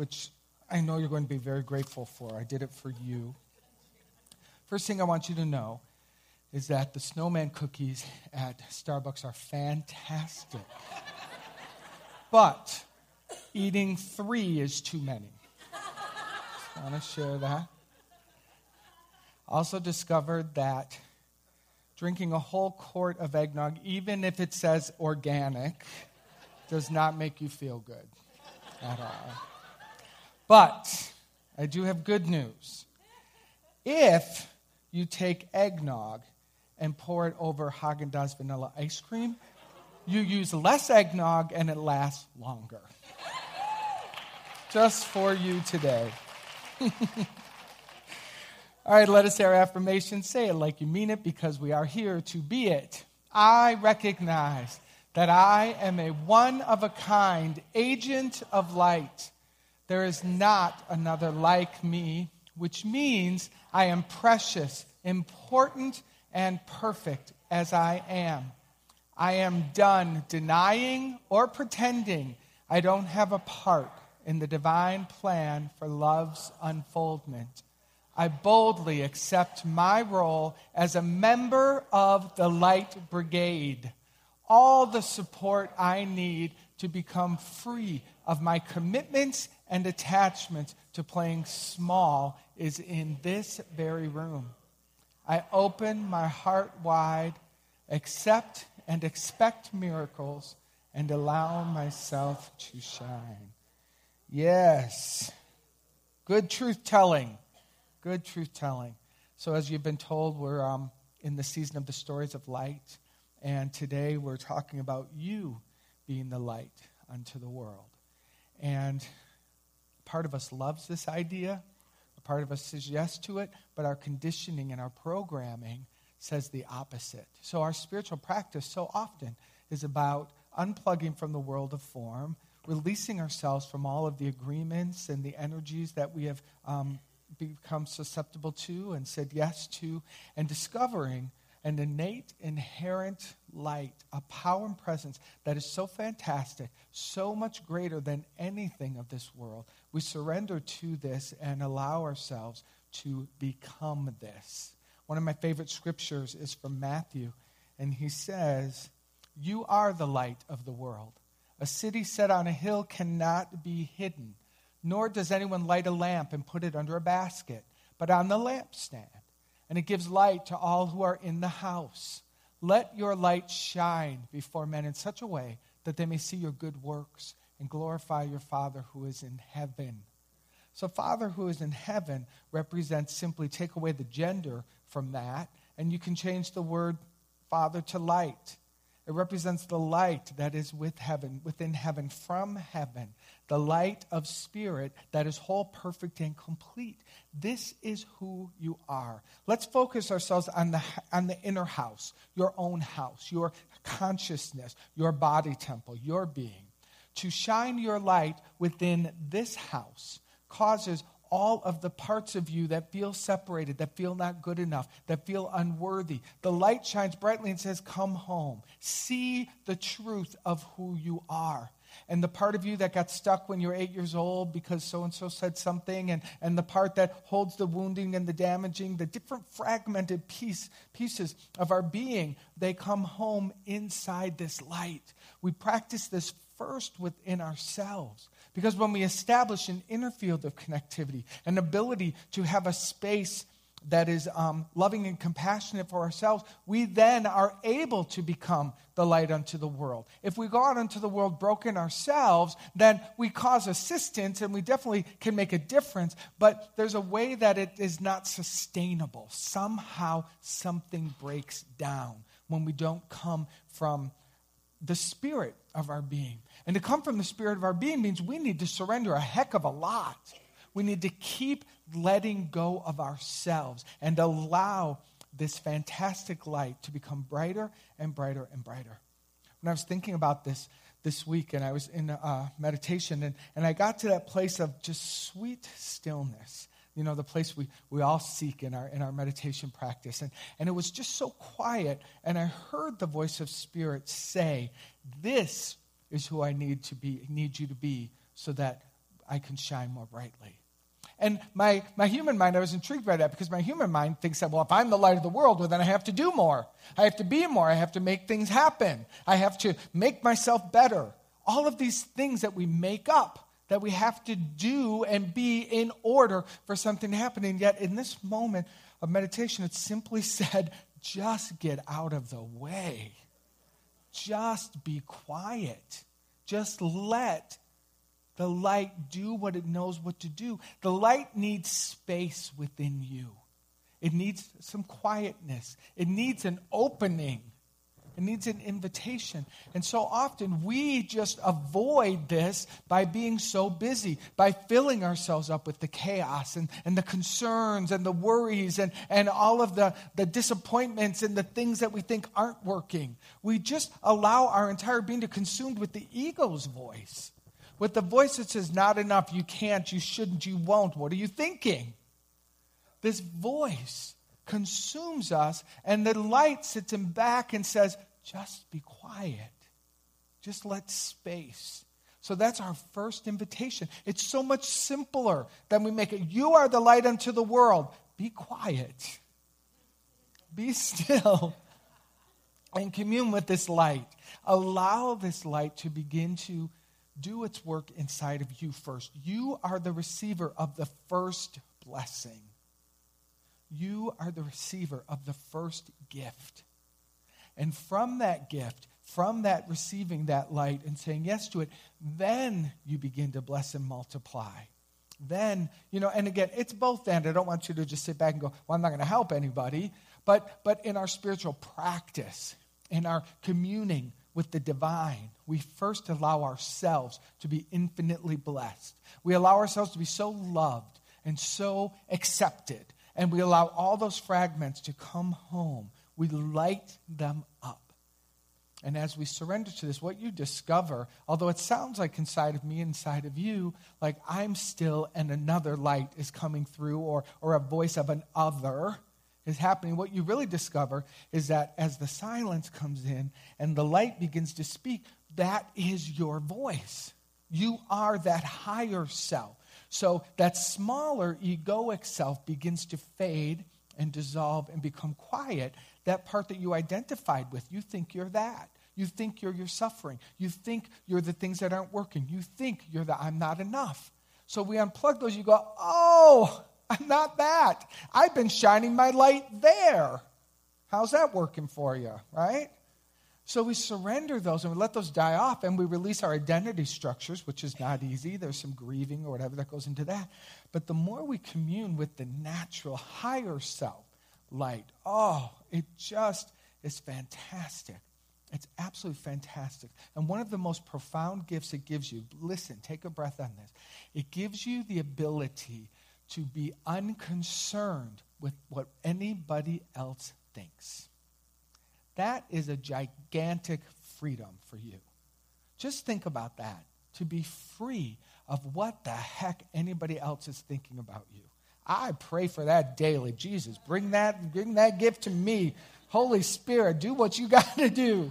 which I know you're going to be very grateful for. I did it for you. First thing I want you to know is that the snowman cookies at Starbucks are fantastic. but eating three is too many. I want to share that. Also discovered that drinking a whole quart of eggnog, even if it says organic, does not make you feel good at all. But I do have good news. If you take eggnog and pour it over Haagen Dazs vanilla ice cream, you use less eggnog and it lasts longer. Just for you today. All right, let us say our affirmation. Say it like you mean it because we are here to be it. I recognize that I am a one of a kind agent of light. There is not another like me, which means I am precious, important, and perfect as I am. I am done denying or pretending I don't have a part in the divine plan for love's unfoldment. I boldly accept my role as a member of the Light Brigade. All the support I need to become free of my commitments and attachments to playing small is in this very room. I open my heart wide, accept and expect miracles, and allow myself to shine. Yes. Good truth telling. Good truth telling. So, as you've been told, we're um, in the season of the stories of light. And today we're talking about you being the light unto the world. And part of us loves this idea, a part of us says yes to it, but our conditioning and our programming says the opposite. So, our spiritual practice so often is about unplugging from the world of form, releasing ourselves from all of the agreements and the energies that we have um, become susceptible to and said yes to, and discovering an innate, inherent light, a power and presence that is so fantastic, so much greater than anything of this world. We surrender to this and allow ourselves to become this. One of my favorite scriptures is from Matthew, and he says, You are the light of the world. A city set on a hill cannot be hidden. Nor does anyone light a lamp and put it under a basket, but on the lampstand. And it gives light to all who are in the house. Let your light shine before men in such a way that they may see your good works and glorify your Father who is in heaven. So, Father who is in heaven represents simply take away the gender from that, and you can change the word Father to light. It represents the light that is with heaven, within heaven, from heaven, the light of spirit that is whole, perfect, and complete. This is who you are. Let's focus ourselves on the, on the inner house, your own house, your consciousness, your body temple, your being. To shine your light within this house causes all of the parts of you that feel separated, that feel not good enough, that feel unworthy. The light shines brightly and says, Come home. See the truth of who you are. And the part of you that got stuck when you were eight years old because so and so said something, and, and the part that holds the wounding and the damaging, the different fragmented piece, pieces of our being, they come home inside this light. We practice this first within ourselves. Because when we establish an inner field of connectivity, an ability to have a space that is um, loving and compassionate for ourselves, we then are able to become the light unto the world. If we go out into the world broken ourselves, then we cause assistance and we definitely can make a difference, but there's a way that it is not sustainable. Somehow something breaks down when we don't come from the spirit of our being. And to come from the spirit of our being means we need to surrender a heck of a lot. We need to keep letting go of ourselves and allow this fantastic light to become brighter and brighter and brighter. When I was thinking about this this week and I was in uh, meditation and, and I got to that place of just sweet stillness you know the place we, we all seek in our in our meditation practice and, and it was just so quiet and i heard the voice of spirit say this is who I need to be, need you to be, so that I can shine more brightly. And my, my human mind, I was intrigued by that because my human mind thinks that, well, if I'm the light of the world, well, then I have to do more. I have to be more. I have to make things happen. I have to make myself better. All of these things that we make up that we have to do and be in order for something to happen. And yet, in this moment of meditation, it simply said, just get out of the way. Just be quiet. Just let the light do what it knows what to do. The light needs space within you, it needs some quietness, it needs an opening. It needs an invitation. And so often we just avoid this by being so busy, by filling ourselves up with the chaos and, and the concerns and the worries and, and all of the, the disappointments and the things that we think aren't working. We just allow our entire being to consumed with the ego's voice with the voice that says, Not enough, you can't, you shouldn't, you won't. What are you thinking? This voice consumes us, and the light sits him back and says, Just be quiet. Just let space. So that's our first invitation. It's so much simpler than we make it. You are the light unto the world. Be quiet. Be still and commune with this light. Allow this light to begin to do its work inside of you first. You are the receiver of the first blessing. You are the receiver of the first gift. And from that gift, from that receiving that light and saying yes to it, then you begin to bless and multiply. Then, you know, and again, it's both and. I don't want you to just sit back and go, well, I'm not going to help anybody. But, but in our spiritual practice, in our communing with the divine, we first allow ourselves to be infinitely blessed. We allow ourselves to be so loved and so accepted. And we allow all those fragments to come home. We light them up. And as we surrender to this, what you discover, although it sounds like inside of me, inside of you, like I'm still and another light is coming through, or, or a voice of an other, is happening, what you really discover is that as the silence comes in and the light begins to speak, that is your voice. You are that higher self. So that smaller egoic self begins to fade and dissolve and become quiet. That part that you identified with, you think you're that. You think you're your suffering. You think you're the things that aren't working. You think you're the I'm not enough. So we unplug those, you go, oh, I'm not that. I've been shining my light there. How's that working for you, right? So we surrender those and we let those die off and we release our identity structures, which is not easy. There's some grieving or whatever that goes into that. But the more we commune with the natural, higher self light, oh, it just is fantastic. It's absolutely fantastic. And one of the most profound gifts it gives you, listen, take a breath on this. It gives you the ability to be unconcerned with what anybody else thinks. That is a gigantic freedom for you. Just think about that to be free of what the heck anybody else is thinking about you. I pray for that daily. Jesus, bring that, bring that gift to me. Holy Spirit, do what you got to do.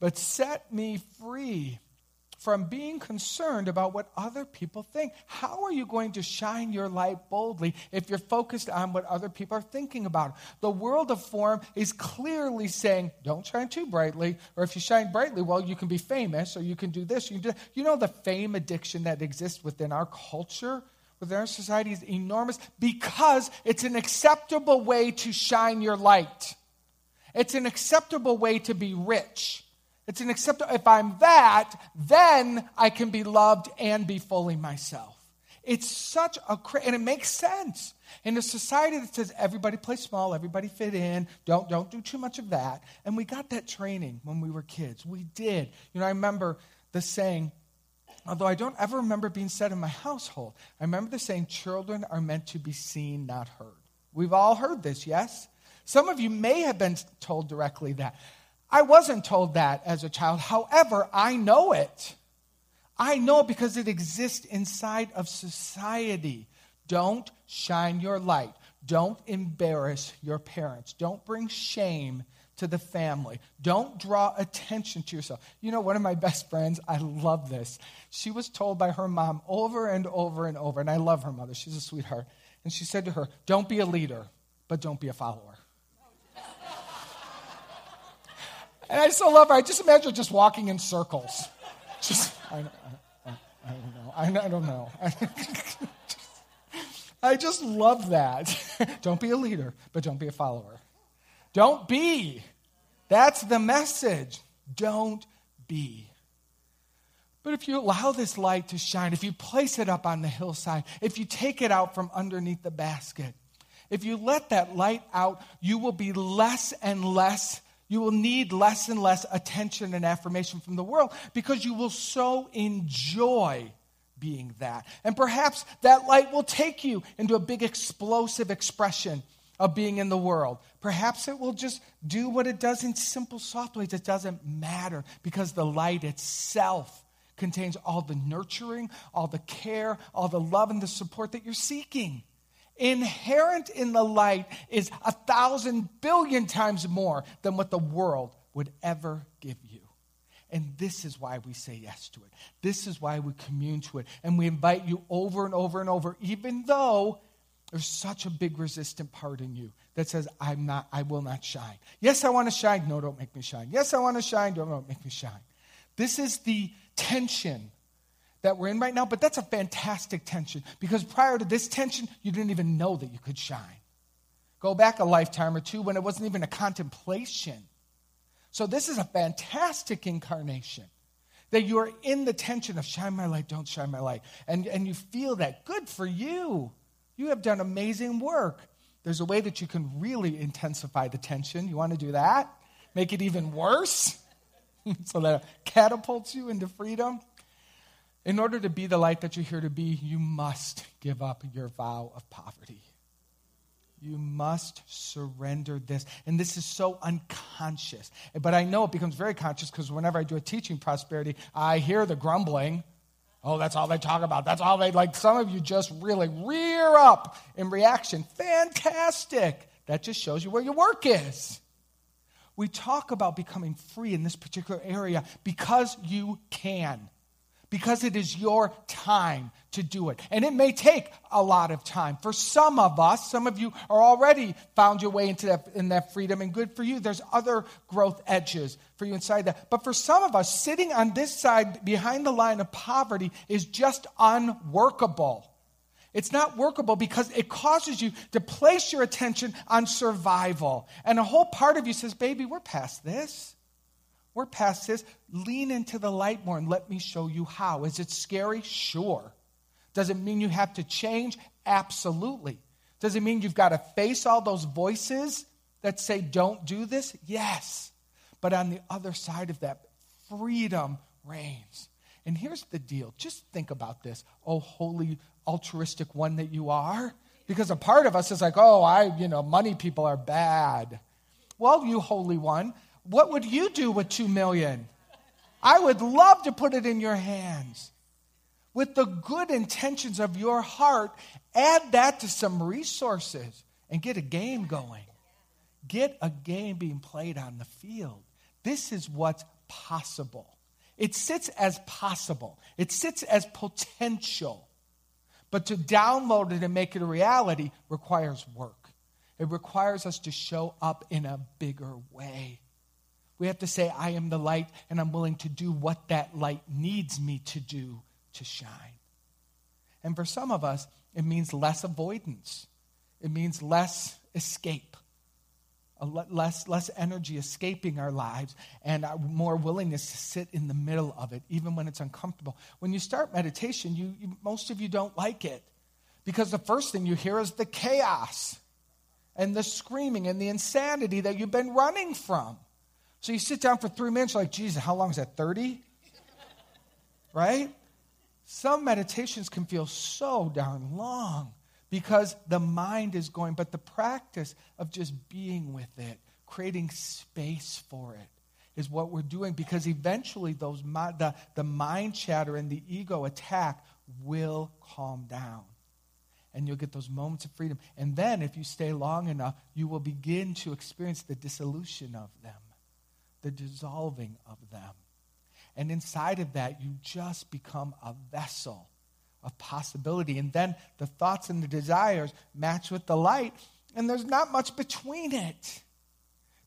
But set me free from being concerned about what other people think. How are you going to shine your light boldly if you're focused on what other people are thinking about? The world of form is clearly saying, don't shine too brightly, or if you shine brightly, well, you can be famous, or you can do this. You, do, you know the fame addiction that exists within our culture? Within our society is enormous because it's an acceptable way to shine your light. It's an acceptable way to be rich. It's an acceptable, if I'm that, then I can be loved and be fully myself. It's such a, and it makes sense. In a society that says everybody play small, everybody fit in, don't, don't do too much of that. And we got that training when we were kids. We did. You know, I remember the saying, although I don't ever remember being said in my household, I remember the saying, children are meant to be seen, not heard. We've all heard this, yes? Some of you may have been told directly that. I wasn't told that as a child. However, I know it. I know it because it exists inside of society. Don't shine your light. Don't embarrass your parents. Don't bring shame to the family. Don't draw attention to yourself. You know, one of my best friends, I love this. She was told by her mom over and over and over, and I love her mother, she's a sweetheart. And she said to her, Don't be a leader, but don't be a follower. and I still love her. I just imagine just walking in circles. Just, I, I, I don't know. I, I don't know. I just love that. don't be a leader, but don't be a follower. Don't be. That's the message. Don't be. But if you allow this light to shine, if you place it up on the hillside, if you take it out from underneath the basket, if you let that light out, you will be less and less, you will need less and less attention and affirmation from the world because you will so enjoy being that. And perhaps that light will take you into a big explosive expression of being in the world. Perhaps it will just do what it does in simple, soft ways. It doesn't matter because the light itself contains all the nurturing, all the care, all the love, and the support that you're seeking. Inherent in the light is a thousand billion times more than what the world would ever give you. And this is why we say yes to it. This is why we commune to it. And we invite you over and over and over, even though there's such a big resistant part in you that says, I'm not, I will not shine. Yes, I want to shine. No, don't make me shine. Yes, I want to shine. Don't, make me shine. This is the tension that we're in right now, but that's a fantastic tension because prior to this tension, you didn't even know that you could shine. Go back a lifetime or two when it wasn't even a contemplation. So, this is a fantastic incarnation that you're in the tension of shine my light, don't shine my light. And, and you feel that. Good for you. You have done amazing work. There's a way that you can really intensify the tension. You want to do that? Make it even worse so that it catapults you into freedom? In order to be the light that you're here to be, you must give up your vow of poverty. You must surrender this. And this is so unconscious. But I know it becomes very conscious because whenever I do a teaching prosperity, I hear the grumbling. Oh, that's all they talk about. That's all they like. Some of you just really rear up in reaction. Fantastic. That just shows you where your work is. We talk about becoming free in this particular area because you can, because it is your time to do it. And it may take a lot of time. For some of us, some of you are already found your way into that, in that freedom, and good for you. There's other growth edges for you inside that. But for some of us, sitting on this side behind the line of poverty is just unworkable. It's not workable because it causes you to place your attention on survival. And a whole part of you says, Baby, we're past this. We're past this. Lean into the light more and let me show you how. Is it scary? Sure. Does it mean you have to change? Absolutely. Does it mean you've got to face all those voices that say, don't do this? Yes. But on the other side of that, freedom reigns. And here's the deal just think about this, oh, holy, altruistic one that you are. Because a part of us is like, oh, I, you know, money people are bad. Well, you holy one, what would you do with two million? I would love to put it in your hands with the good intentions of your heart, add that to some resources and get a game going. Get a game being played on the field. This is what's possible. It sits as possible, it sits as potential. But to download it and make it a reality requires work. It requires us to show up in a bigger way. We have to say, I am the light, and I'm willing to do what that light needs me to do to shine. And for some of us, it means less avoidance, it means less escape. Less, less energy escaping our lives and more willingness to sit in the middle of it, even when it's uncomfortable. When you start meditation, you, you, most of you don't like it because the first thing you hear is the chaos and the screaming and the insanity that you've been running from. So you sit down for three minutes, like, Jesus, how long is that? 30? right? Some meditations can feel so darn long because the mind is going, but the practice of just being with it, creating space for it, is what we're doing because eventually those the, the mind chatter and the ego attack will calm down. and you'll get those moments of freedom. And then, if you stay long enough, you will begin to experience the dissolution of them, the dissolving of them. And inside of that, you just become a vessel of possibility. And then the thoughts and the desires match with the light, and there's not much between it.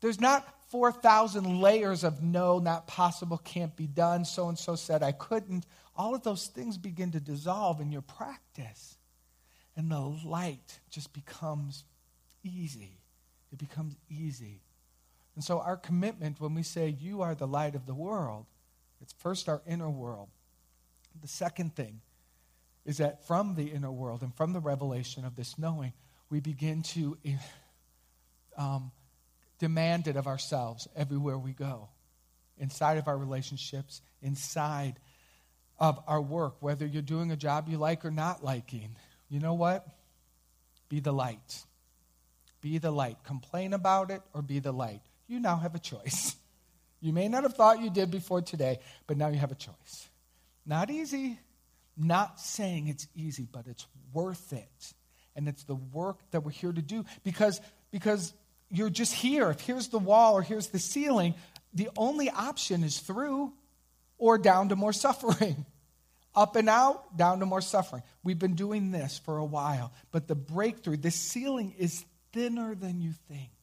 There's not 4,000 layers of no, not possible, can't be done, so and so said I couldn't. All of those things begin to dissolve in your practice. And the light just becomes easy. It becomes easy. And so, our commitment when we say, You are the light of the world, it's first our inner world. The second thing is that from the inner world and from the revelation of this knowing, we begin to um, demand it of ourselves everywhere we go, inside of our relationships, inside of our work, whether you're doing a job you like or not liking. You know what? Be the light. Be the light. Complain about it or be the light. You now have a choice. You may not have thought you did before today, but now you have a choice. Not easy. Not saying it's easy, but it's worth it. And it's the work that we're here to do because, because you're just here. If here's the wall or here's the ceiling, the only option is through or down to more suffering. Up and out, down to more suffering. We've been doing this for a while, but the breakthrough, the ceiling is thinner than you think.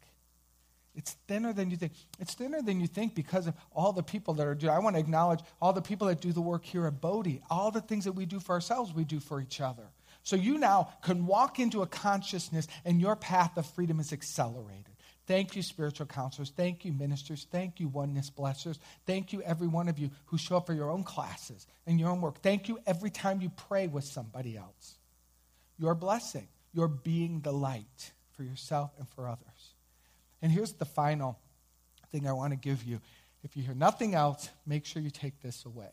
It's thinner than you think. It's thinner than you think because of all the people that are doing. I want to acknowledge all the people that do the work here at Bodhi. All the things that we do for ourselves, we do for each other. So you now can walk into a consciousness and your path of freedom is accelerated. Thank you, spiritual counselors. Thank you, ministers. Thank you, oneness blessers. Thank you, every one of you who show up for your own classes and your own work. Thank you every time you pray with somebody else. You're blessing. You're being the light for yourself and for others. And here's the final thing I want to give you. If you hear nothing else, make sure you take this away.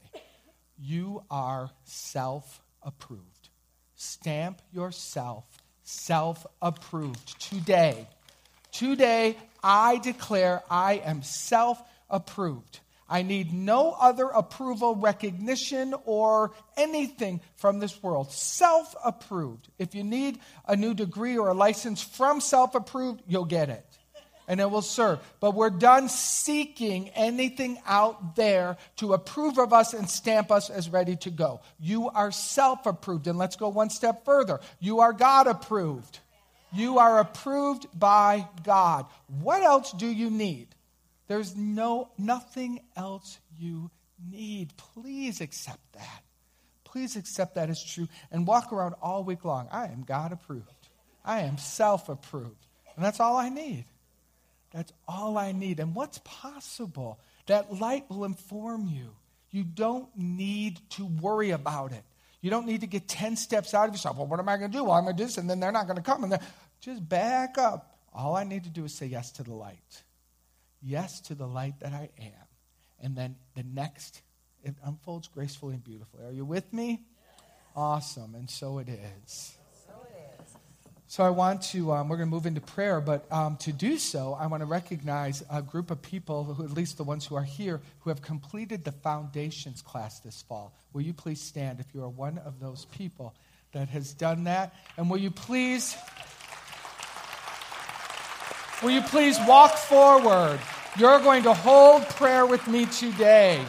You are self approved. Stamp yourself self approved today. Today, I declare I am self approved. I need no other approval, recognition, or anything from this world. Self approved. If you need a new degree or a license from self approved, you'll get it and it will serve. But we're done seeking anything out there to approve of us and stamp us as ready to go. You are self approved. And let's go one step further. You are God approved. You are approved by God. What else do you need? There's no nothing else you need. Please accept that. Please accept that as true and walk around all week long. I am God approved. I am self approved. And that's all I need. That's all I need. And what's possible? That light will inform you. You don't need to worry about it. You don't need to get 10 steps out of yourself. Well, what am I going to do? Well, I'm going to do this, and then they're not going to come. And just back up. All I need to do is say yes to the light. Yes to the light that I am. And then the next, it unfolds gracefully and beautifully. Are you with me? Awesome. And so it is. So I want to, um, we're going to move into prayer, but um, to do so, I want to recognize a group of people, who, at least the ones who are here, who have completed the foundations class this fall. Will you please stand if you are one of those people that has done that? And will you please, will you please walk forward? You're going to hold prayer with me today.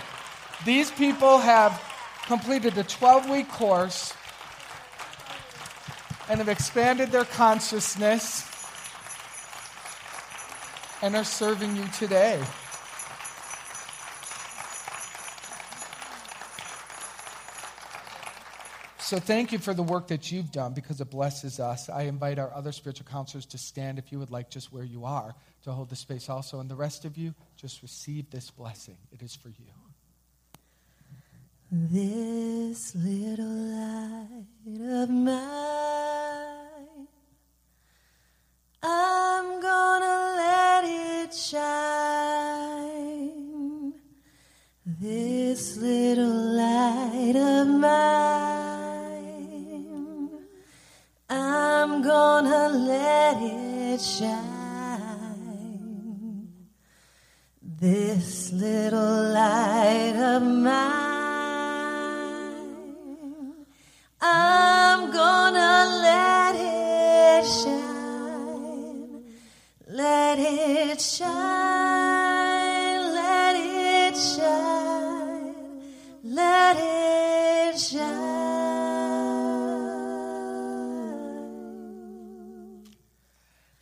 These people have completed a 12 week course and have expanded their consciousness and are serving you today. So thank you for the work that you've done because it blesses us. I invite our other spiritual counselors to stand if you would like just where you are to hold the space also. And the rest of you, just receive this blessing. It is for you. This little light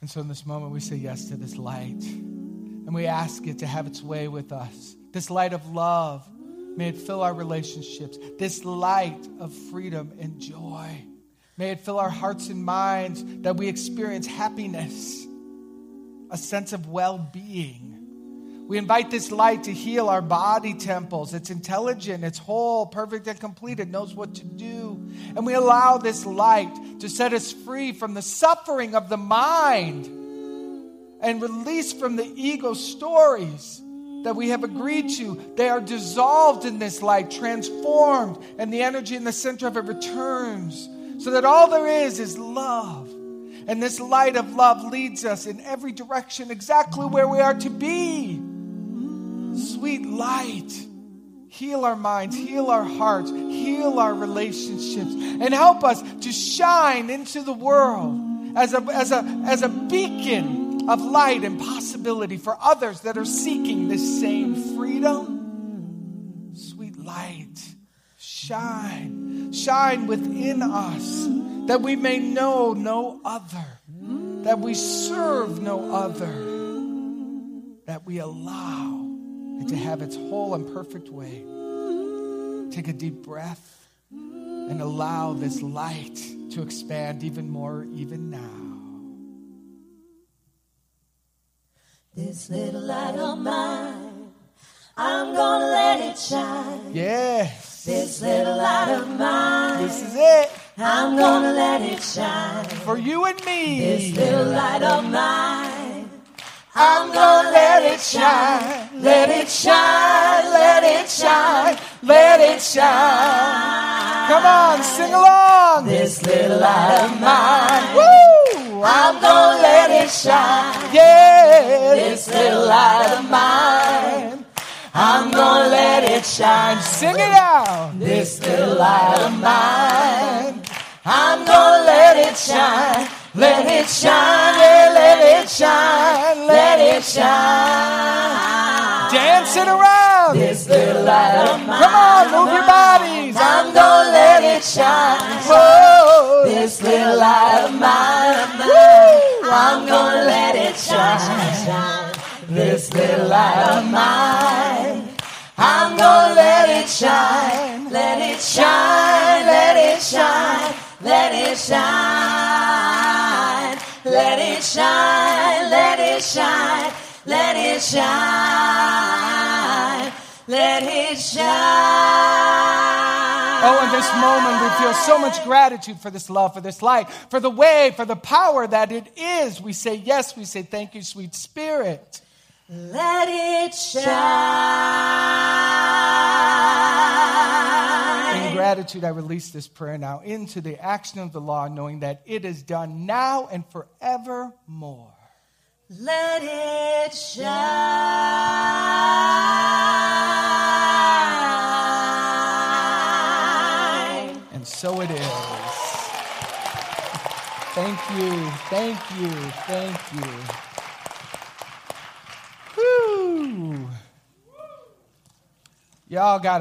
And so in this moment, we say yes to this light. And we ask it to have its way with us. This light of love, may it fill our relationships. This light of freedom and joy. May it fill our hearts and minds that we experience happiness, a sense of well being. We invite this light to heal our body temples. It's intelligent, it's whole, perfect, and complete. It knows what to do. And we allow this light to set us free from the suffering of the mind and release from the ego stories that we have agreed to. They are dissolved in this light, transformed, and the energy in the center of it returns so that all there is is love. And this light of love leads us in every direction exactly where we are to be. Sweet light. Heal our minds, heal our hearts, heal our relationships, and help us to shine into the world as a, as a, as a beacon of light and possibility for others that are seeking this same freedom. Sweet light, shine, shine within us that we may know no other, that we serve no other, that we allow it to have its whole and perfect way. Take a deep breath and allow this light to expand even more, even now. This little light of mine, I'm gonna let it shine. Yes, This little light of mine, this is it I'm gonna let it shine. for you and me. This little light of mine, I'm gonna let it shine. Let it shine, let it shine, Let it shine. Come on, sing along. This little light of mine, Woo! I'm gonna let it shine. Yeah, This little light of mine, I'm gonna let it shine. sing it out. This little light of mine, I'm gonna let it shine. Let it shine, it shine. Dancing around. This little light of mine, Come on, move your bodies. I'm gonna let it shine. Whoa. This little light of mine, I'm gonna let it shine. This little light of mine, I'm gonna let it shine. Let it shine, let it shine, let it shine. Let it shine, let it shine, let it shine. Let it shine. Oh, in this moment, we feel so much gratitude for this love, for this light, for the way, for the power that it is. We say yes, we say thank you, sweet spirit. Let it shine. Gratitude, I release this prayer now into the action of the law, knowing that it is done now and forevermore. Let it shine. And so it is. Thank you, thank you, thank you. Whew. Y'all got